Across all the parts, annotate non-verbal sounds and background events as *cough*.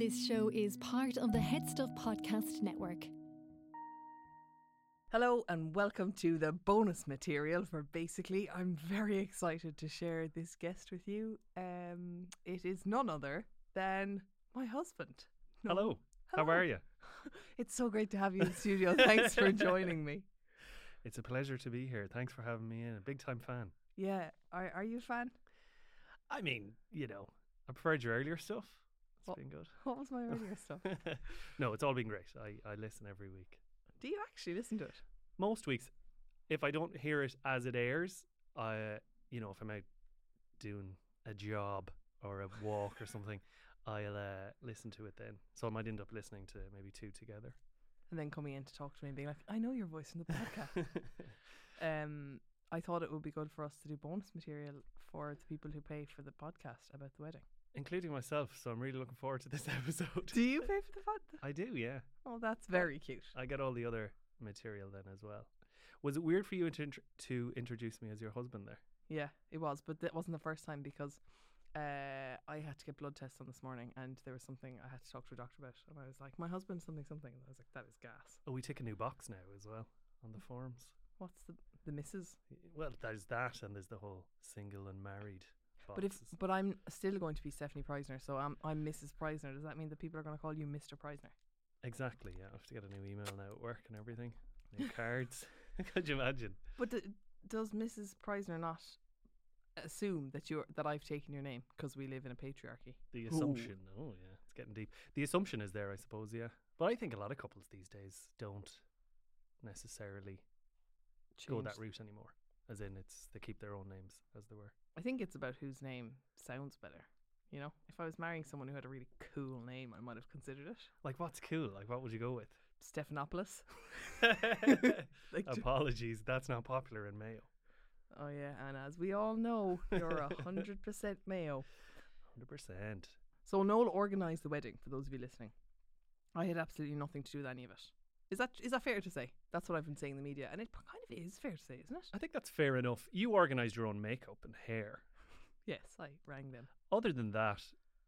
This show is part of the HeadStuff Podcast Network. Hello and welcome to the bonus material for basically. I'm very excited to share this guest with you. Um, it is none other than my husband. Noel. Hello. How are you? *laughs* It's so great to have you in the studio. Thanks for joining me. *laughs* *laughs* It's a pleasure to be here. Thanks for having me in. A big time fan. Yeah, are are you a fan? I mean, you know, I preferred your earlier stuff. It's What- been good. *laughs* What was my *laughs* earlier stuff? no, it's all been great. I, I listen every week. Do you actually listen to it? Most weeks, if I don't hear it as it airs, I, you know, if I'm out doing a job or a walk or something, *laughs* I'll uh, listen to it then. So I might end up listening to maybe two together. And then coming in to talk to me and being like, I know your voice in the podcast. um, I thought it would be good for us to do bonus material for the people who pay for the podcast about the wedding. Including myself. So I'm really looking forward to this *laughs* episode. Do you pay for the pod? *laughs* I do, yeah. Oh, that's very cute. I get all the other material then as well. Was it weird for you to, to introduce me as your husband there? Yeah, it was, but that wasn't the first time because uh, I had to get blood tests on this morning, and there was something I had to talk to a doctor about, and I was like, "My husband, something, something," and I was like, "That is gas." Oh, we take a new box now as well on the forums. What's the the missus? Well, there's that, and there's the whole single and married. But if boxes. but I'm still going to be Stefanie Preisner, so I'm I'm Mrs. Preisner. Does that mean that people are going to call you Mr. Preisner? exactly, yeah, I have to get a new email now at work and everything, new *laughs* cards. *laughs* Could you imagine? But d- does Mrs. Preisner not assume that you are that I've taken your name because we live in a patriarchy? The assumption. Oh, yeah, it's getting deep. The assumption is there, I suppose. Yeah, but I think a lot of couples these days don't necessarily go that route anymore. As in, it's they keep their own names as they were. I think it's about whose name sounds better. You know, if I was marrying someone who had a really cool name, I might have considered it. Like, what's cool? Like, what would you go with? Stephanopoulos. *laughs* *laughs* Like, Apologies, that's not popular in Mayo. oh yeah, and as we all know, you're a *laughs* hundred percent Mayo. Hundred percent. So Noel organised the wedding. For those of you listening, I had absolutely nothing to do with any of it. Is that is that fair to say? That's what I've been saying in the media, and it kind of is fair to say, isn't it? I think that's fair enough. You organised your own makeup and hair. *laughs* Yes, I rang them. Other than that,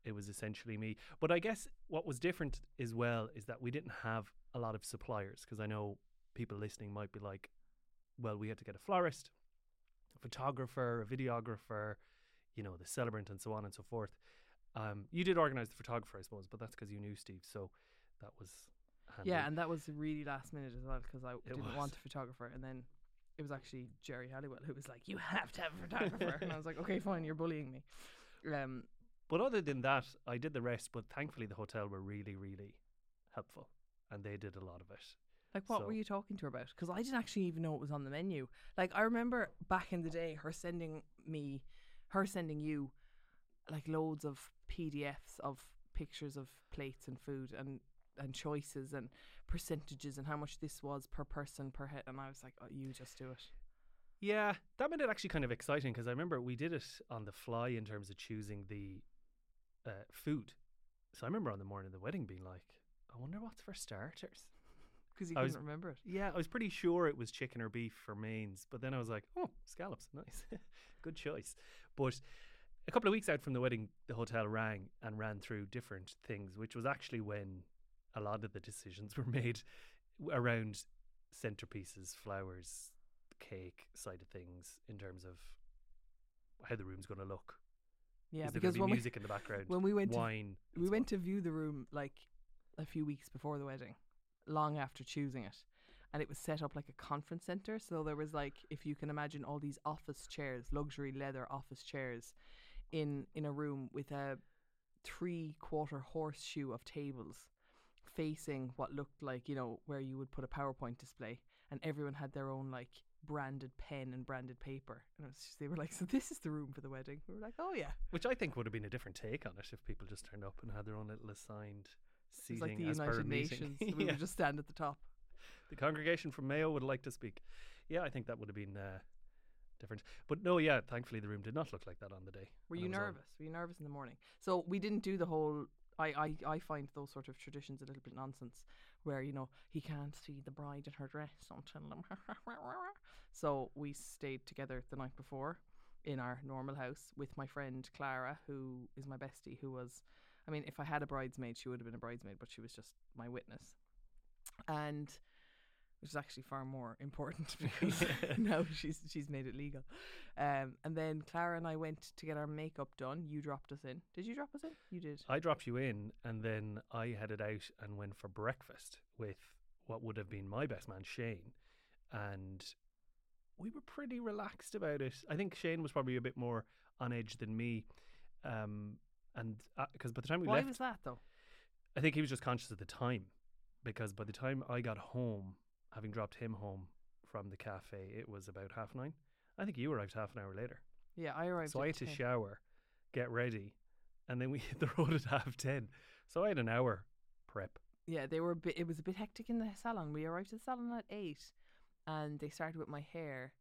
it was essentially me. But I guess what was different as well is that we didn't have a lot of suppliers because I know people listening might be like, well, we had to get a florist, a photographer, a videographer, you know, the celebrant, and so on and so forth. Um, you did organise the photographer, I suppose, but that's because you knew Steve, so that was handy. Yeah, and that was really last minute as well because I didn't was. want a photographer, and then it was actually Jerry Halliwell who was like, "You have to have a photographer," and I was like, "Okay, fine, you're bullying me." Um, But other than that, I did the rest. But thankfully, the hotel were really, really helpful, and they did a lot of it. like, what So- were you talking to her about? Because I didn't actually even know it was on the menu. Like, I remember back in the day, her sending me, her sending you, like loads of PDFs of pictures of plates and food and and choices and percentages and how much this was per person per hit. and I was like, "Oh, you just do it." Yeah, that made it actually kind of exciting because I remember we did it on the fly in terms of choosing the uh, food. So I remember on the morning of the wedding being like, I wonder what's for starters. *laughs* Because you I couldn't was- remember it. Yeah, I was pretty sure it was chicken or beef for mains, but then I was like, oh, scallops, nice, *laughs* good choice. But a couple of weeks out from the wedding, the hotel rang and ran through different things, which was actually when a lot of the decisions *laughs* were made around centerpieces, flowers, cake side of things in terms of how the room's going to look. Yeah, Is because to when we, music in the background? *laughs* when we went to wine. and we went to view the room like a few weeks before the wedding, long after choosing it, and it was set up like a conference center. So there was like, if you can imagine, all these office chairs, luxury leather office chairs, in in a room with a three quarter horseshoe of tables facing what looked like you know where you would put a PowerPoint display, and everyone had their own like branded pen and branded paper, and it was just, they were like, so this is the room for the wedding. We were like, oh yeah. Which I think would have been a different take on it if people just turned up and had their own little assigned It's seating like the as United. Nations. *laughs* We would just stand at the top. the congregation from Mayo would like to speak. Yeah, I think that would have been uh, different. But no, yeah, thankfully the room did not look like that on the day. Were you was all- nervous? Were you nervous in the morning? So we didn't do the whole. I, I, I find those sort of traditions a little bit nonsense, where you know he can't see the bride in her dress until *laughs* so we stayed together the night before in our normal house with my friend Clara, who is my bestie, who was I mean, if I had a bridesmaid, she would have been a bridesmaid, but she was just my witness. And which is actually far more important *laughs* because *laughs* now she's she's made it legal. Um, and then Clara and I went to get our makeup done. You dropped us in. Did you drop us in? You did. I dropped you in, and then I headed out and went for breakfast with what would have been my best man, Shane. And we were pretty relaxed about it. I think Shane was probably a bit more on edge than me. Um, and because by the time we Why left, was that though? I think he was just conscious of the time. Because by the time I got home, having dropped him home from the cafe, it was about half nine. I think you arrived half an hour later. Yeah, I arrived. So I had to 10. shower, get ready, and then we *laughs* hit the road at half ten. So I had an hour prep. Yeah, they were. A bit, it was a bit hectic in the salon. We arrived at the salon at eight, and they started with my hair.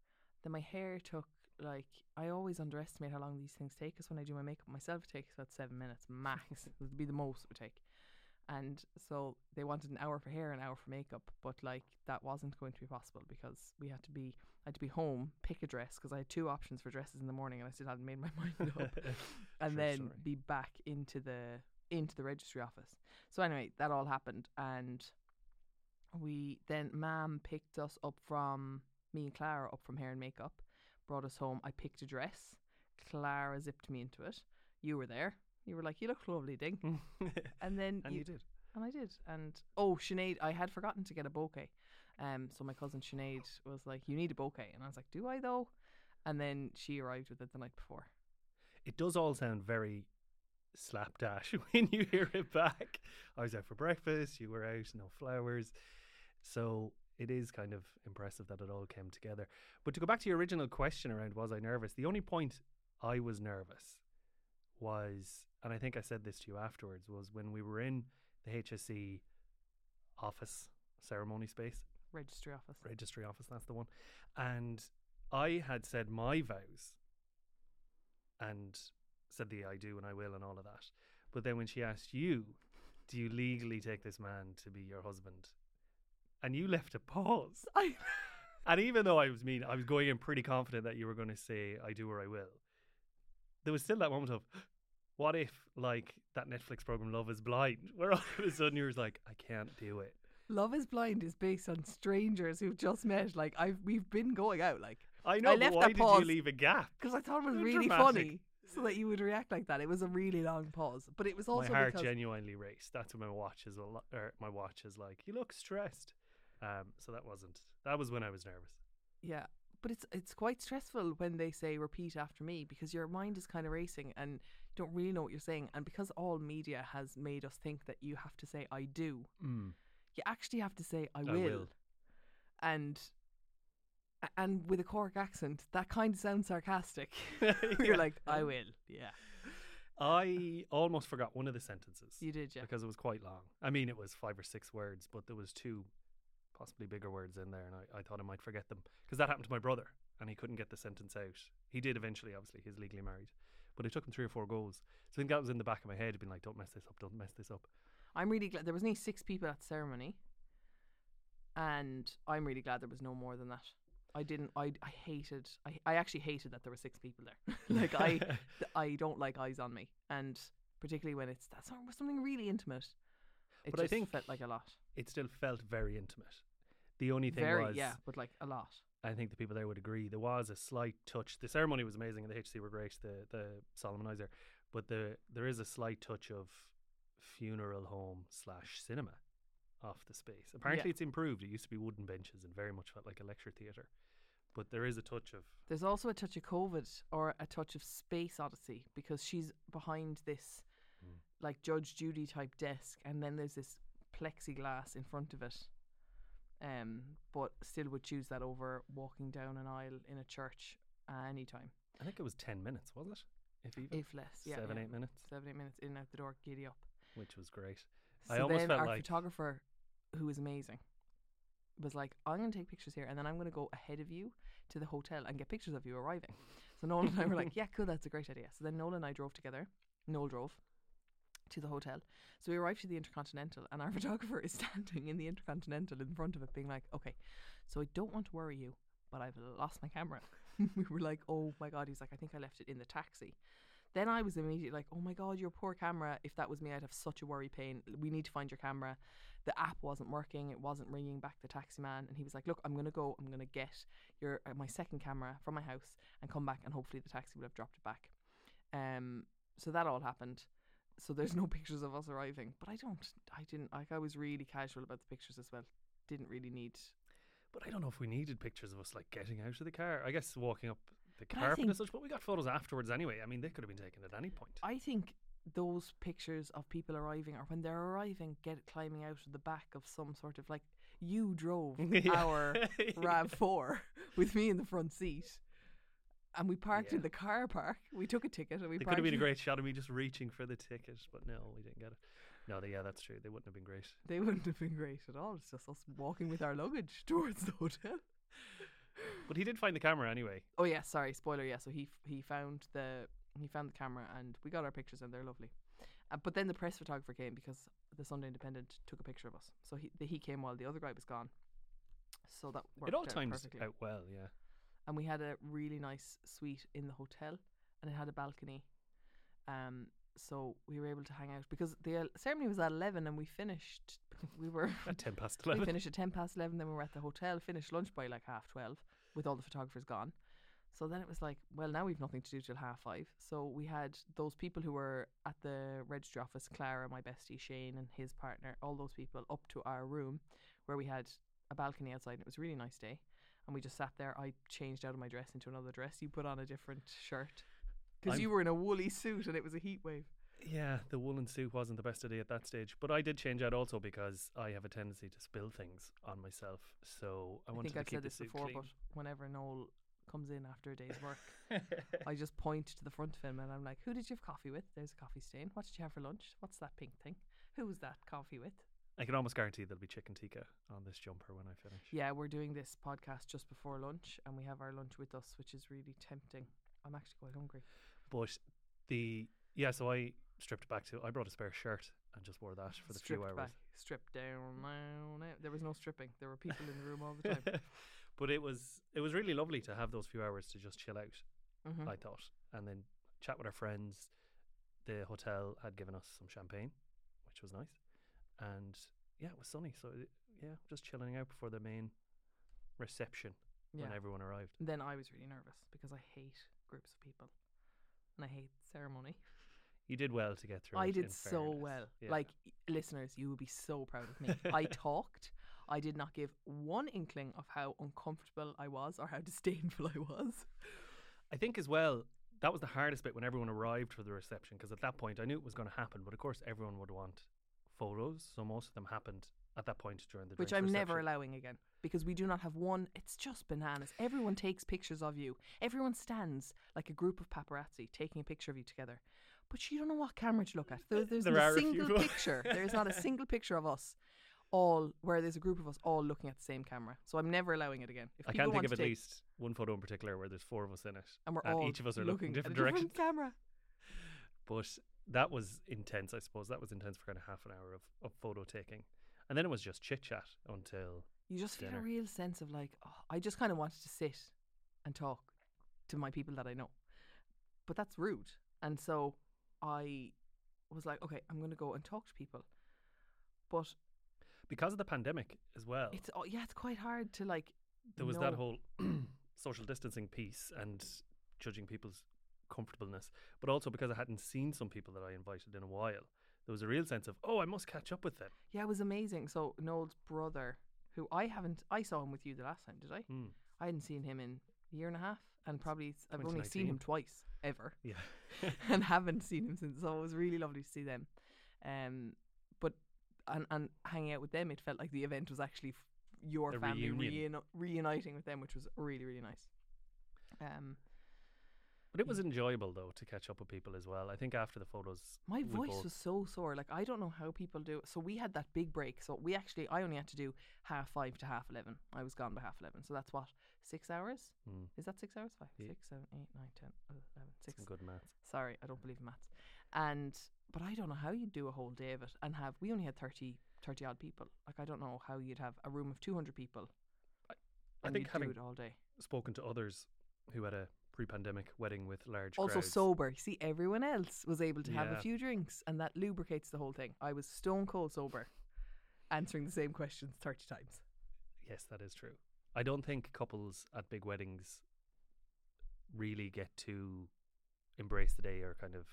Then my hair took like I always underestimate how long these things take. Because when I do my makeup myself, it takes about seven minutes max. *laughs* it would be the most it would take. And so they wanted an hour for hair, and an hour for makeup, but like that wasn't going to be possible because we had to be. I had to be home, pick a dress because I had two options for dresses in the morning, and I still hadn't made my *laughs* mind up *laughs* and then be back into the into the registry office. So anyway, that all happened, and we then Mam picked us up from me and Clara up from hair and makeup, brought us home. I picked a dress. Clara zipped me into it. You were there. You were like, "You look lovely, Ding," *laughs* and then and you did. and I did. And oh, Sinead, I had forgotten to get a bouquet. Um, so my cousin Sinead was like, "You need a bouquet," and I was like, "Do I though?" And then she arrived with it the night before. It does all sound very slapdash *laughs* when you hear it back. I was out for breakfast, you were out, no flowers. So it is kind of impressive that it all came together. But to go back to your original question around was I nervous? The only point I was nervous was, and I think I said this to you afterwards, was when we were in the HSE office ceremony space Registry office. registry office, that's the one. And I had said my vows and said the I do and I will and all of that. But then when she asked you, do you legally take this man to be your husband? And you left a pause. *laughs* I And even though I was mean, I was going in pretty confident that you were going to say I do or I will. There was still that moment of, what if like that Netflix program Love Is Blind, *laughs* where all of a sudden you're like, I can't do it. Love is Blind is based on strangers who've just met. Like I've we've been going out like I know, but left why that did pause you leave a gap? because I thought it was You're really dramatic. funny, so that you would react like that. It was a really long pause, but it was also my heart because genuinely raced. That's what my watch is. A lo- or my watch is like. You look stressed. Um, so that wasn't. That was when I was nervous. yeah, but it's it's quite stressful when they say repeat after me because your mind is kind of racing and you don't really know what you're saying. And because all media has made us think that you have to say I do, Mm. you actually have to say I I will. will. And and with a Cork accent, that kind of sounds sarcastic. *laughs* *laughs* You're like, I will. Yeah, I *laughs* almost forgot one of the sentences you did, yeah. because it was quite long. I mean, it was five or six words, but there was two, possibly bigger words in there, and I, I thought I might forget them because that happened to my brother, and he couldn't get the sentence out. He did eventually. Obviously, he's legally married, but it took him three or four goes. So I think that was in the back of my head, being like, "Don't mess this up. Don't mess this up." I'm really glad there was only six people at the ceremony, and I'm really glad there was no more than that. I didn't. I I hated. I I actually hated that there were six people there. *laughs* like I *laughs* I don't like eyes on me, and particularly when it's that's something really intimate. It But I think felt like a lot. it still felt very intimate. The only thing Very was, yeah, but like a lot. I think the people there would agree. There was a slight touch. The ceremony was amazing, and the HSE were great. The the solemnizer, but the there is a slight touch of funeral home slash cinema off the space. Apparently, it's improved. It used to be wooden benches and very much felt like a lecture theatre. But there is a touch of There's also a touch of COVID or a touch of space odyssey because she's behind this Mm. like Judge Judy type desk, and then there's this plexiglass in front of it. Um, but still would choose that over walking down an aisle in a church anytime, I think it was ten minutes, was it? If even if less. Yeah, seven yeah. eight minutes, seven eight minutes in and out the door, giddy up. which was great. So I almost then felt our like- photographer, who was amazing, was like, "I'm going to take pictures here, and then I'm going to go ahead of you to the hotel and get pictures of you arriving." So Noel and I were like, *laughs* "Yeah, cool, that's a great idea." So then Noel and I drove together. Noel drove to the hotel. So we arrived to the Intercontinental, and our *laughs* photographer is standing in the Intercontinental in front of it, being like, "Okay, so I don't want to worry you, but I've lost my camera." *laughs* we were like, "Oh my god!" He's like, "I think I left it in the taxi." Then I was immediately like, oh my God, your poor camera. If that was me, I'd have such a worry pain. We need to find your camera. The app wasn't working. It wasn't ringing back the taxi man. And he was like, look, I'm going to go. I'm going to get your uh, my second camera from my house and come back. And hopefully the taxi will have dropped it back. Um, so that all happened. So there's no *laughs* pictures of us arriving. But I don't, I didn't, like, I was really casual about the pictures as well. Didn't really need. But I don't know if we needed pictures of us like getting out of the car. I guess walking up the But I carpet and think- such. But we got photos afterwards anyway. I mean, they could have been taken at any point. I think those pictures of people arriving or when they're arriving, get climbing out of the back of some sort of like you drove *laughs* Yeah. our *laughs* Rav Four with me in the front seat, and we parked in the car park. We took a ticket and we They could have been a great shot of me just reaching for the ticket, but no, we didn't get it. No, they, yeah, that's true. They wouldn't have been great. They wouldn't have been great at all. It's just us walking with our luggage *laughs* towards the hotel. But he did find the camera anyway. Oh yeah, sorry, spoiler. Yeah, so he he found the he found the camera and we got our pictures and they're lovely. Uh, but then the press photographer came because the Sunday Independent took a picture of us. So he the, he came while the other guy was gone. So that worked it all out times perfectly. out well, yeah. And we had a really nice suite in the hotel, and it had a balcony. Um, so we were able to hang out because the uh, ceremony was at eleven, and we finished. We were *laughs* At 10 past *laughs* 11 we finished at ten past eleven. Then we were at the hotel. Finished lunch by like half twelve, with all the photographers gone. So then it was like, well, now we've nothing to do till half five. So we had those people who were at the registry office, Clara, my bestie Shane, and his partner, all those people up to our room, where we had a balcony outside. And it was a really nice day, and we just sat there. I changed out of my dress into another dress. You put on a different shirt because you were in a woolly suit, and it was a heat wave. Yeah, the woolen suit wasn't the best idea at that stage. But I did change out also because I have a tendency to spill things on myself. So I, I, wanted think to I've keep said the this suit before, clean. but whenever Noel comes in after a day's work. *laughs* I just point to the front of him and I'm like, "Who did you have coffee with? There's a coffee stain. What did you have for lunch? What's that pink thing? Who was that coffee with?" I can almost guarantee there'll be chicken tikka on this jumper when I finish. Yeah, we're doing this podcast just before lunch, and we have our lunch with us, which is really tempting. I'm actually quite hungry. But the yeah, so I stripped back to I brought a spare shirt and just wore that for the few hours. back, stripped down, down. There was no stripping. There were people in the room all the time. *laughs* but it was it was really lovely to have those few hours to just chill out. Mhm. I thought, and then chat with our friends. The hotel had given us some champagne, which was nice, and yeah, it was sunny. So yeah, just chilling out before the main reception yeah. when everyone arrived. Then I was really nervous because I hate groups of people, and I hate ceremony. *laughs* You did well to get through. I it, did so fairness. well. Yeah. Like listeners, you will be so proud of me. *laughs* I talked. I did not give one inkling of how uncomfortable I was or how disdainful I was. I think as well that was the hardest bit when everyone arrived for the reception because at that point I knew it was going to happen, but of course everyone would want photos, so most of them happened at that point during the Which I'm never allowing again because we do not have one. It's just bananas. Everyone takes pictures of you. Everyone stands like a group of paparazzi taking a picture of you together. But you don't know what camera to look at. There, there's There not a single picture. There is not a single picture of us all where there's a group of us all looking at the same camera. So I'm never allowing it again. If I can't think of at take- least one photo in particular where there's four of us in it, and we're and all each of us are looking looking different at a directions. different camera. *laughs* But that was intense, I suppose. That was intense for kind of half an hour of, of photo taking, and then it was just chit chat until You just feel a real sense of like, oh, I just kind of wanted to sit and talk to my people that I know, but that's rude. And so I was like, okay, I'm going to go and talk to people. But because of the pandemic as well. it's oh, yeah, it's quite hard to like. there was that whole *clears throat* social distancing piece and judging people's comfortableness, but also because I hadn't seen some people that I invited in a while, there was a real sense of oh, I must catch up with them. Yeah, it was amazing. So Noel's brother, who I haven't, I saw him with you the last time, did I? Mm, I hadn't seen him in a year and a half, and probably I've only seen him twice ever. *laughs* yeah, *laughs* and haven't seen him since. So it was really lovely to see them. Um, but and and hanging out with them, it felt like the event was actually your A family reunion. reuni- reuniting with them, which was really really nice. Um, but it was enjoyable though to catch up with people as well. I think after the photos, my voice both- was so sore. Like I don't know how people do. it. So we had that big break. So we actually, I only had to do half five to half eleven. I was gone by half eleven. So that's what six hours. Mm, Is that six hours? Five, Ye- six, seven, eight, nine, ten, eleven, six. some good maths. Sorry, I don't believe in maths. And but I don't know how you'd do a whole day of it and have we only had 30, 30 odd people. Like I don't know how you'd have a room of two hundred people. I and think having all day. spoken to others who had a pre-pandemic wedding with large Also crowds. sober. See, everyone else was able to have a Yeah. few drinks, and that lubricates the whole thing. I was stone cold sober, answering the same questions thirty times. Yes, that is true. I don't think couples at big weddings really get to embrace the day or kind of,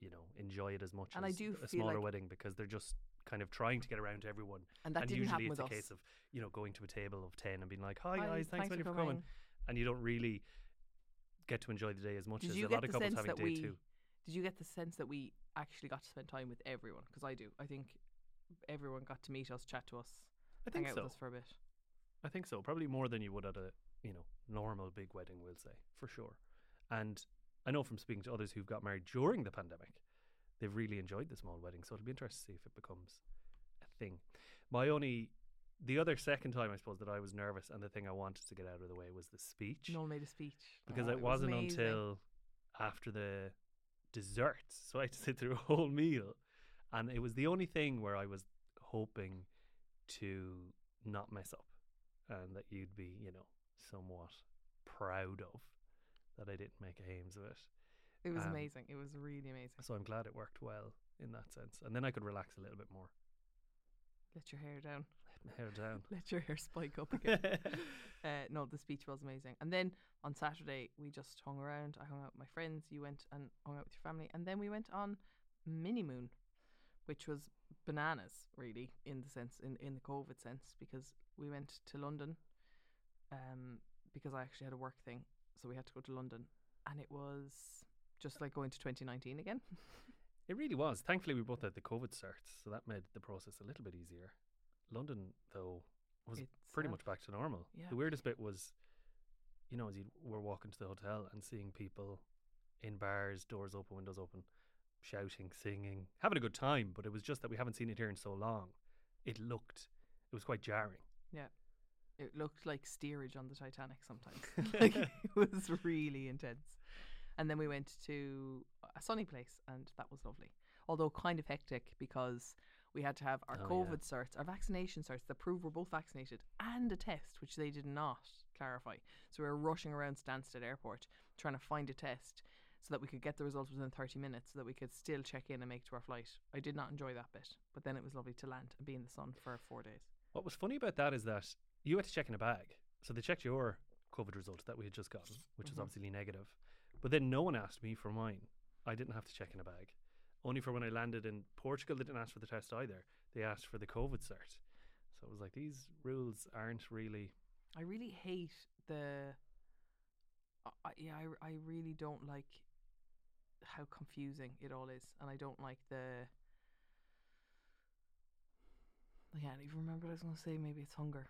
you know, enjoy it as much And I as do a feel smaller like- wedding because they're just kind of trying to get around to everyone. And that and didn't usually happen it's with a us. case of, you know, going to a table of 10 and being like, hi, Hi, guys, thanks, thanks for, for coming. coming. And you don't really get to enjoy the day as much Did as a lot of couples having day to we? do too. Did you get the sense that we actually got to spend time with everyone? Because I do. I think everyone got to meet us, chat to us, I think hang out so. with us for a bit. I think so. Probably more than you would at a you know normal big wedding. We'll say for sure. And I know from speaking to others who've got married during the pandemic, they've really enjoyed the small wedding. So it'll be interesting to see if it becomes a thing. My only, the other second time I suppose that I was nervous and the thing I wanted to get out of the way was the speech Noel made a speech because Oh, it was wasn't amazing. until after the desserts, so I had to sit through a whole meal, and it was the only thing where I was hoping to not mess up, and that you'd be, you know, somewhat proud of that I didn't make a hames of it. It was um, amazing. It was really amazing. So I'm glad it worked well in that sense, and then I could relax a little bit more. Let your hair down. Let hair down. *laughs* Let your hair spike up again. *laughs* uh, no, the speech was amazing. And then on Saturday, we just hung around. I hung out with my friends. You went and hung out with your family. And then we went on Mini Moon, which was bananas, really, in the sense, in, in the COVID sense, because we went to London um, because I actually had a work thing. So we had to go to London. And it was just like going to 2019 again. *laughs* It really was. Thankfully, we both had the COVID certs, so that made the process a little bit easier. London, though, was It's, pretty much back to normal. yeah. The weirdest bit was, you know, as you were walking to the hotel and seeing people in bars, doors open, windows open, shouting, singing, having a good time. But it was just that we haven't seen it here in so long. It looked, it was quite jarring. Yeah. It looked like steerage on the Titanic sometimes. *laughs* *laughs* like it was really intense. And then we went to a sunny place, and that was lovely. Although kind of hectic because we had to have our Oh, COVID certs, our vaccination certs that prove we're both vaccinated, and a test, which they did not clarify. So we were rushing around Stansted Airport trying to find a test so that we could get the results within 30 minutes so that we could still check in and make to our flight. I did not enjoy that bit, but then it was lovely to land and be in the sun for four days. What was funny about that is that you had to check in a bag. So they checked your COVID result that we had just gotten, which Mhm. was obviously negative. But then no one asked me for mine. I didn't have to check in a bag. Only for when I landed in Portugal, they didn't ask for the test either. They asked for the COVID cert. So it was like these rules aren't really. I really hate the. I yeah, I, I really don't like how confusing it all is, and I don't like the. I can't even remember what I was going to say. Maybe it's hunger.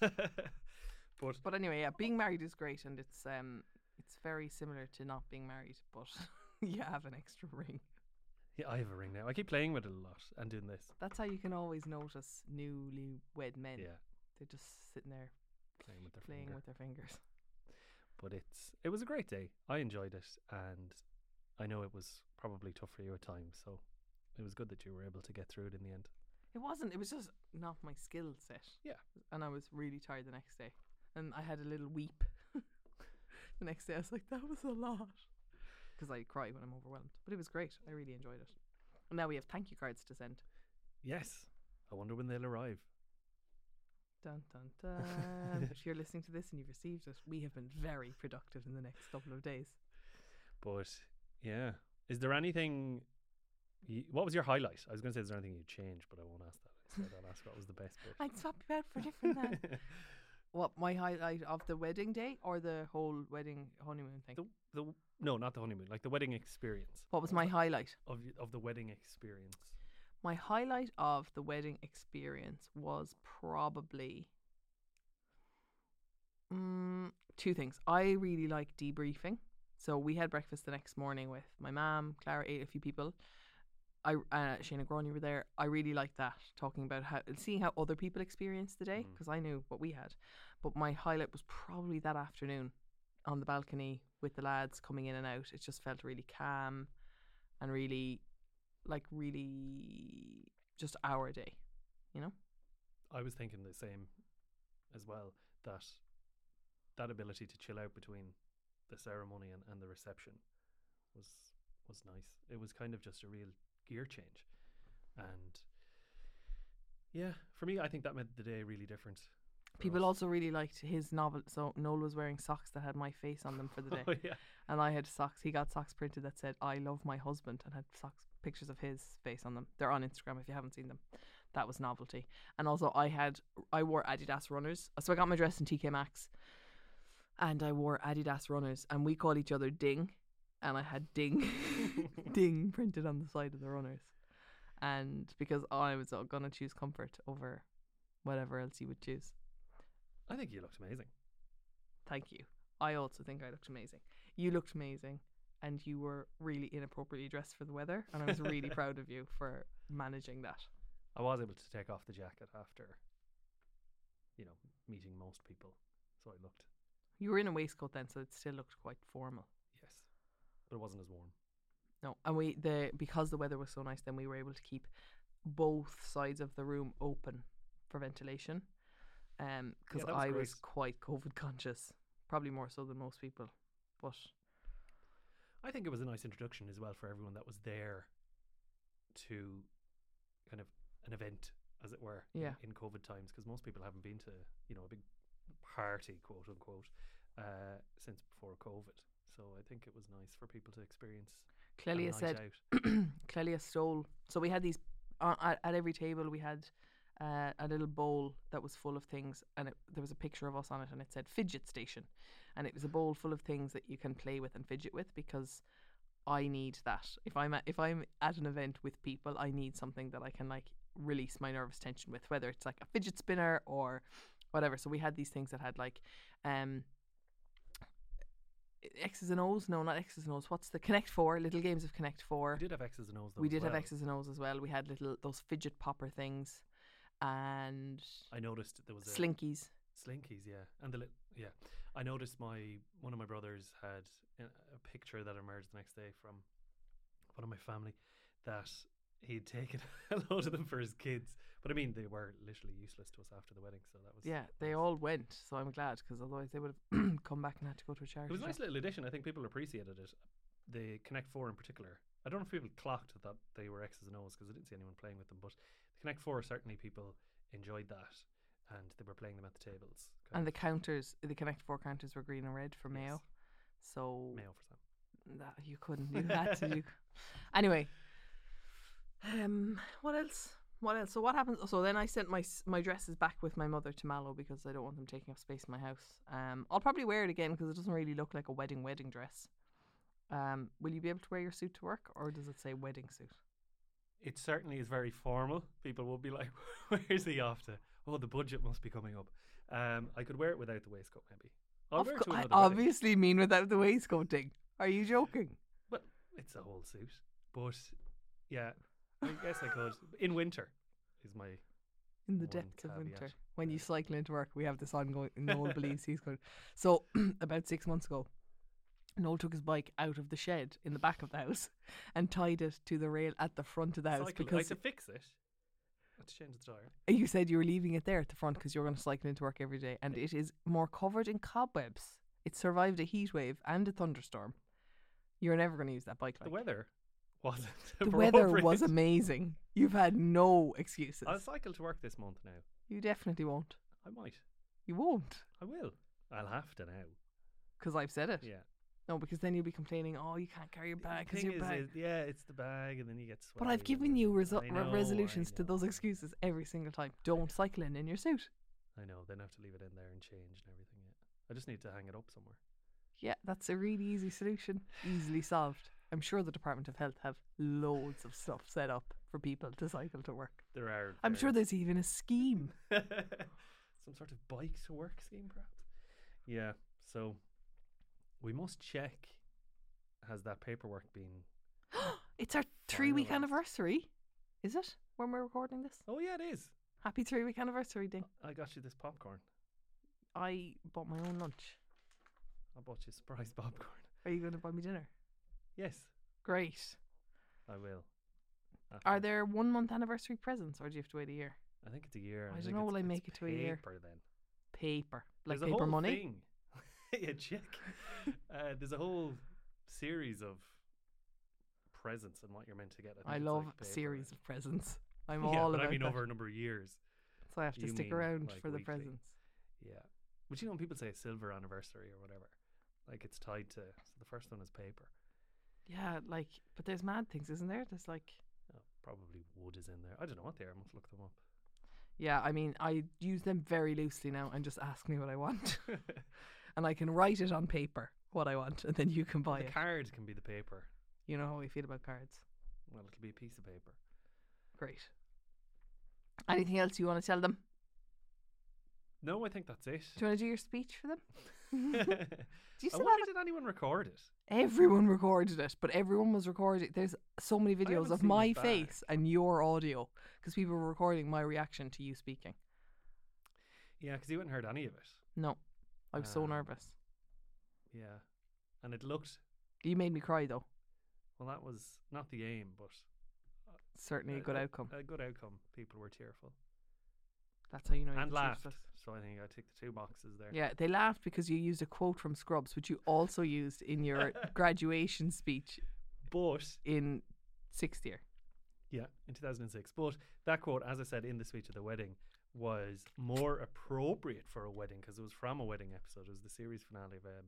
*laughs* but But anyway, yeah, being married is great, and it's um, it's very similar to not being married, but *laughs* you have an extra ring. Yeah, I have a ring now. I keep playing with it a lot and doing this. That's how you can always notice newly wed men. Yeah, They're just sitting there playing with their playing finger. with their fingers. *laughs* but it's it was a great day. I enjoyed it, and I know it was probably tough for you at times. So it was good that you were able to get through it in the end. It wasn't. It was just not my skill set. Yeah. And I was really tired the next day, and I had a little weep. *laughs* the next day, I was like, "That was a lot," because I cry when I'm overwhelmed. But it was great. I really enjoyed it. And now we have thank you cards to send. Yes, I wonder when they'll arrive. Dun dun dun. if you're listening to this and you've received it, we have been very productive in the next couple of days. But yeah, is there anything? You, what was your highlight? I was going to say, is there anything you'd change, but I won't ask that. Instead, I'll ask what was the best bit. *laughs* I'd swap you out for different then. *laughs* what my highlight of the wedding day or the whole wedding honeymoon thing? the, the no, not the honeymoon, like the wedding experience What was my highlight? of of the wedding experience. My highlight of the wedding experience was probably mm, two things. I really like debriefing. So we had breakfast the next morning with my mum, Clara, ate a few people. I uh, Shana Gron, you were there. I really liked that talking about how seeing how other people experienced the day Mm. because I knew what we had. But my highlight was probably that afternoon on the balcony with the lads coming in and out. It just felt really calm and really like really just our day, you know? I was thinking the same as well. That that ability to chill out between the ceremony and, and the reception was was nice. It was kind of just a real gear change, and yeah, for me, I think that made the day really different. People us. also really liked his novel. So Noel was wearing socks that had my face on them for the *laughs* oh, day, Oh yeah, and I had socks. He got socks printed that said "I love my husband" and had socks pictures of his face on them. They're on Instagram if you haven't seen them. That was novelty. And also, I had I wore Adidas runners. So I got my dress in TK Maxx, and I wore Adidas runners, and we called each other Ding, and I had Ding, *laughs* Ding printed on the side of the runners, and because I was uh, gonna choose comfort over whatever else you would choose. I think you looked amazing. Thank you. I also think I looked amazing. You looked amazing, and you were really inappropriately dressed for the weather, and I was really *laughs* proud of you for managing that. I was able to take off the jacket after, you know, meeting most people, so I looked You were in a waistcoat then, so it still looked quite formal. But it wasn't as warm. No, and we the because the weather was so nice, then we were able to keep both sides of the room open for ventilation. Um, because was I was quite COVID conscious, probably more so than most people. But I think it was a nice introduction as well for everyone that was there to kind of an event, as it were, in- in, COVID times, because most people haven't been to, you know, a big party, quote unquote, uh, since before COVID. So I think it was nice for people to experience. Clelia said. *clears throat* Clelia stole. So we had these uh, at, at every table. We had uh, a little bowl that was full of things, and it, there was a picture of us on it, and it said fidget station, and it was a bowl full of things that you can play with and fidget with because I need that. If I'm at, if I'm at an event with people, I need something that I can like release my nervous tension with, whether it's like a fidget spinner or whatever. So we had these things that had like um X's and O's. No, not X's and O's. What's the Connect Four? Little games of Connect Four. We did have X's and O's. Though, We did have well. X's and O's as well. We had little those fidget popper things, and I noticed there was a slinkies. Slinkies, yeah, and the li- yeah. I noticed my one of my brothers had a picture that emerged the next day from one of my family that he'd taken *laughs* a load of them for his kids. But I mean, they were literally useless to us after the wedding, so that was Yeah, they all went. So I'm glad because otherwise they would have *clears throat* come back and had to go to a charity. It was a nice little addition. I think people appreciated it. The Connect Four in particular. I don't know if people clocked that they were X's and O's because I didn't see anyone playing with them. But the Connect Four certainly people enjoyed that, and they were playing them at the tables. And the counters, the Connect Four counters were green and red for Mayo. Yes. So Mayo for some. that you couldn't. You had to. do. Anyway, um, what else? What else? So what happens? So then I sent my my dresses back with my mother to Mallow because I don't want them taking up space in my house. Um, I'll probably wear it again because it doesn't really look like a wedding wedding dress. Um, will you be able to wear your suit to work, or does it say wedding suit? It certainly is very formal. People will be like, *laughs* "Where's the after? Oh, the budget must be coming up. Um, I could wear it without the waistcoat, maybe. I'll Of wear it to I another wedding. obviously mean without the waistcoat thing. Are you joking? Well, it's a whole suit, but yeah, I guess I could. In winter, is my In the depths of caveat. winter, when you cycle into work, we have this ongoing. Noel *laughs* believes he's going So *clears throat* about six months ago, Noel took his bike out of the shed in the back of the house *laughs* and tied it to the rail at the front of the house cycle. I because had to fix it. Had to change the tire. you said you were leaving it there at the front because you're going to cycle into work every day, and it is more covered in cobwebs. It survived a heat wave and a thunderstorm. You're never going to use that bike. The Like. weather wasn't. *laughs* The weather was amazing. You've had no excuses. I'll cycle to work this month now. You definitely won't. I might. You won't I will. I'll have to now. because I've said it. Yeah. No, because then you'll be complaining, oh, you can't carry your bag because your is, bag. is- yeah, it's the bag, and then you get. But I've given you resu- know, resolutions to those excuses every single time. Don't cycle in in your suit. I know. Then I have to leave it in there and change and everything. Yeah. I just need to hang it up somewhere. Yeah, that's a really easy solution, easily solved. I'm sure the Department of Health have loads of stuff set up for people to cycle to work. There are. I'm sure there's even a scheme. *laughs* some sort of bike to work scheme, perhaps. Yeah. So we must check. Has that paperwork been? *gasps* it's our three week anniversary, is it? When we're recording this? Oh yeah, it is. Happy three week anniversary, Ding. I got you this popcorn. I bought my own lunch. I bought you surprise *laughs* popcorn. Are you going to buy me dinner? Yes, Great. I will. Are there one month anniversary presents or do you have to wait a year? I think it's a year. I don't think know, it's- will I it's make it to a year? paper then? Paper. Like There's a paper whole money? thing. *laughs* yeah, check. *laughs* Uh, there's a whole series of presents and what you're meant to get. I, it's love like paper. series of presents. I'm *laughs* yeah, all but about I mean that. over a number of years. so I have to you stick mean, around like, for the weekly. presents. Yeah. But you know when people say a silver anniversary or whatever, like it's tied to so the first one is paper. Yeah, like, but there's mad things, isn't there? There's like, Oh, probably wood is in there. I don't know what they are. I must look them up. yeah, I mean, I use them very loosely now and just ask me what I want. *laughs* and I can write it on paper what I want, and then you can buy the it. card can be the paper. You know how I feel about cards. Well, it'll be a piece of paper. Great. Anything else you want to tell them? No, I think that's it. Do you want to do your speech for them? *laughs* *laughs* Do you still wonder have did anyone record it? Everyone recorded it, but everyone was recording. There's so many videos haven't of seen it my back. face and your audio because people were recording my reaction to you speaking. Yeah, because you hadn't heard any of it. No, I was so Um, nervous. Yeah, and it looked You made me cry though. well. That was not the aim, but Certainly a good outcome. A good outcome. People were tearful That's how you know. you and achieved laughed. So I think I ticked the two boxes there. Yeah, they laughed because you used a quote from Scrubs, which you also used in your *laughs* graduation speech But in sixth year. Yeah, in 2006. But that quote, as I said in the speech at the wedding, was more appropriate for a wedding because it was from a wedding episode. It was the series finale of um,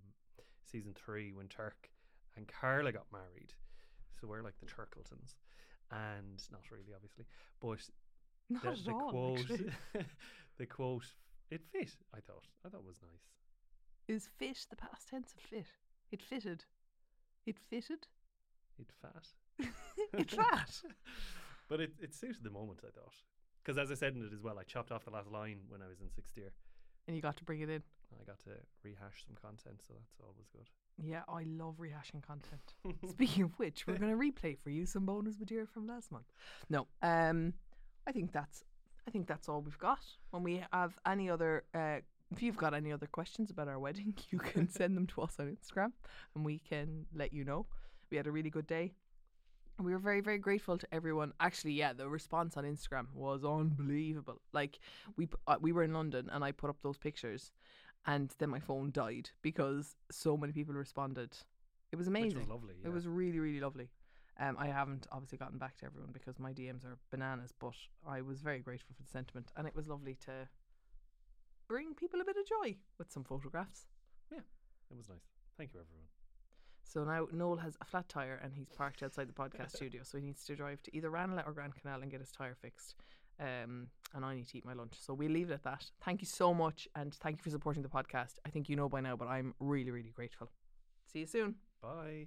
season three when Turk and Carla got married. So we're like the Turkletons. And not really, obviously. But Not the, at the all. quote, *laughs* the quote, it fit, I thought. I thought it was nice. Is fit the past tense of fit? It fitted. It fitted. It fat. *laughs* it fat. *laughs* but it, it suited the moment, I thought. Because as I said in it as well, I chopped off the last line when I was in sixth year. And you got to bring it in. I got to rehash some content, so that's always good. Yeah, I love rehashing content. Speaking of which, we're going to replay for you some bonus material from last month. No, um, I think that's I think that's all we've got. When we have any other, uh, if you've got any other questions about our wedding, *laughs* you can *laughs* send them to us on Instagram, and we can let you know. We had a really good day. We were very, very grateful to everyone. Actually, yeah, the response on Instagram was unbelievable. Like we uh, we were in London, and I put up those pictures, and then my phone died because so many people responded. It was amazing. Was lovely. It was really, really lovely. Um, I haven't obviously gotten back to everyone because my DMs are bananas, but I was very grateful for the sentiment, and it was lovely to bring people a bit of joy with some photographs. Yeah, it was nice. Thank you, everyone. So now Noel has a flat tire and he's parked outside the podcast *laughs* studio, so he needs to drive to either Ranelagh or Grand Canal and get his tire fixed. Um, and I need to eat my lunch, so we'll leave it at that. Thank you so much, and thank you for supporting the podcast. I think you know by now, but I'm really, really grateful. See you soon. Bye.